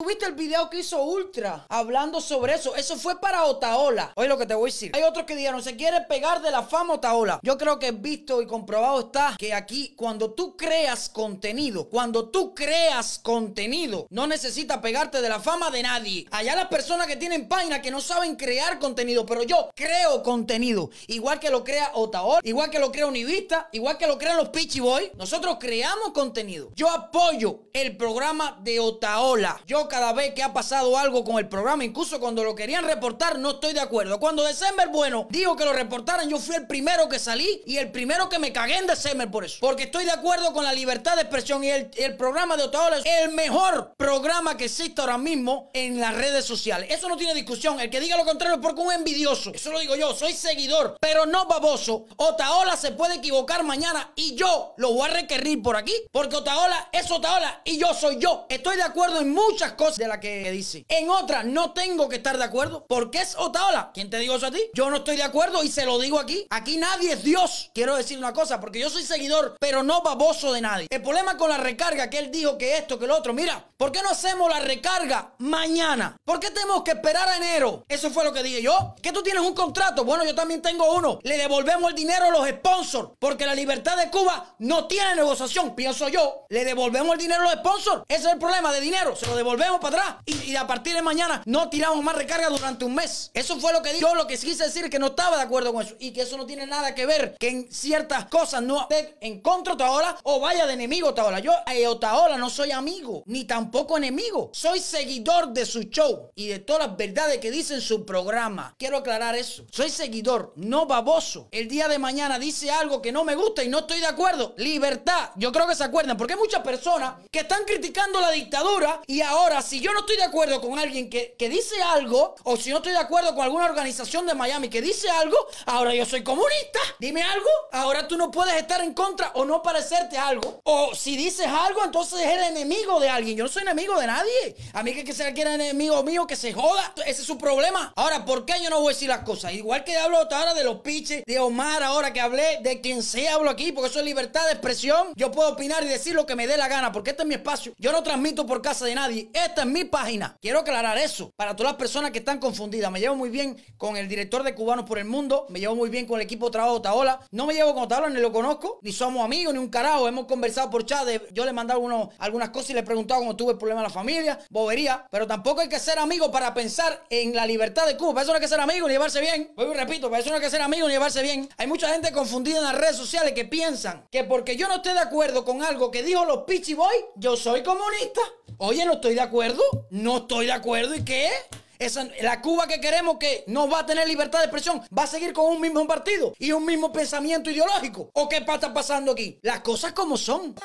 ¿Tuviste el video que hizo Ultra hablando sobre eso? Eso fue para Otaola. Oye lo que te voy a decir. Hay otros que dijeron, se quiere pegar de la fama Otaola. Yo creo que visto y comprobado está que aquí cuando tú creas contenido, cuando tú creas contenido, no necesitas pegarte de la fama de nadie. Allá las personas que tienen página que no saben crear contenido, pero yo creo contenido. Igual que lo crea Otaola, igual que lo crea Univista, igual que lo crean los Pitchy Boys. Nosotros creamos contenido. Yo apoyo el programa de Otaola. Yo cada vez que ha pasado algo con el programa, incluso cuando lo querían reportar, no estoy de acuerdo. Cuando December Bueno dijo que lo reportaran, yo fui el primero que salí y el primero que me cagué en December por eso. Porque estoy de acuerdo con la libertad de expresión y el, el programa de Otaola es el mejor programa que existe ahora mismo en las redes sociales. Eso no tiene discusión. El que diga lo contrario es porque un envidioso. Eso lo digo yo. Soy seguidor, pero no baboso. Otaola se puede equivocar mañana y yo lo voy a requerir por aquí. Porque Otaola es Otaola y yo soy yo. Estoy de acuerdo en muchas cosas de la que dice. En otra, no tengo que estar de acuerdo porque es Otaola. ¿Quién te digo eso a ti? Yo no estoy de acuerdo y se lo digo aquí. Aquí nadie es Dios. Quiero decir una cosa, porque yo soy seguidor, pero no baboso de nadie. El problema con la recarga, que él dijo que esto, que lo otro. Mira, ¿por qué no hacemos la recarga mañana? ¿Por qué tenemos que esperar a enero? Eso fue lo que dije yo. ¿Que tú tienes un contrato? Bueno, yo también tengo uno. Le devolvemos el dinero a los sponsors, porque la libertad de Cuba no tiene negociación, pienso yo. Le devolvemos el dinero a los sponsors. Ese es el problema de dinero. Se lo devolvemos para atrás. Y, a partir de mañana no tiramos más recarga durante un mes. Eso fue lo que dije. Yo lo que quise decir es que no estaba de acuerdo con eso. Y que eso no tiene nada que ver que en ciertas cosas no esté en contra Otaola o vaya de enemigo Otaola. Yo a Otaola no soy amigo, ni tampoco enemigo. Soy seguidor de su show y de todas las verdades que dice en su programa. Quiero aclarar eso. Soy seguidor, no baboso. El día de mañana dice algo que no me gusta y no estoy de acuerdo. Libertad. Yo creo que se acuerdan, porque hay muchas personas que están criticando la dictadura y ahora si yo no estoy de acuerdo con alguien que, que dice algo, o si no estoy de acuerdo con alguna organización de Miami que dice algo, ahora yo soy comunista. Dime algo. Ahora tú no puedes estar en contra o no parecerte algo. O si dices algo, entonces eres enemigo de alguien. Yo no soy enemigo de nadie. A mí que, que sea que era enemigo mío, que se joda. Ese es su problema. Ahora, ¿por qué yo no voy a decir las cosas? Igual que hablo ahora de los piches, de Omar, ahora que hablé, de quien sea hablo aquí, porque eso es libertad de expresión. Yo puedo opinar y decir lo que me dé la gana, porque este es mi espacio. Yo no transmito por casa de nadie. Esta es mi página. Quiero aclarar eso para todas las personas que están confundidas. Me llevo muy bien con el director de Cubanos por el Mundo. Me llevo muy bien con el equipo de trabajo de Otaola. No me llevo con Otaola, ni lo conozco, ni somos amigos, ni un carajo. Hemos conversado por chat. de- yo le he mandado algunas cosas y le he preguntado cómo tuve el problema en la familia. Bobería. Pero tampoco hay que ser amigos para pensar en la libertad de Cuba. Para eso no hay que ser amigos ni llevarse bien. Vuelvo y repito, para eso no hay que ser amigos ni llevarse bien. Hay mucha gente confundida en las redes sociales que piensan que porque yo no esté de acuerdo con algo que dijo los Pichi Boy, yo soy comunista. Oye, no estoy de acuerdo. No estoy de acuerdo. ¿Y qué? Esa, la Cuba que queremos que no va a tener libertad de expresión, va a seguir con un mismo partido y un mismo pensamiento ideológico. ¿O qué está pasando aquí? Las cosas como son.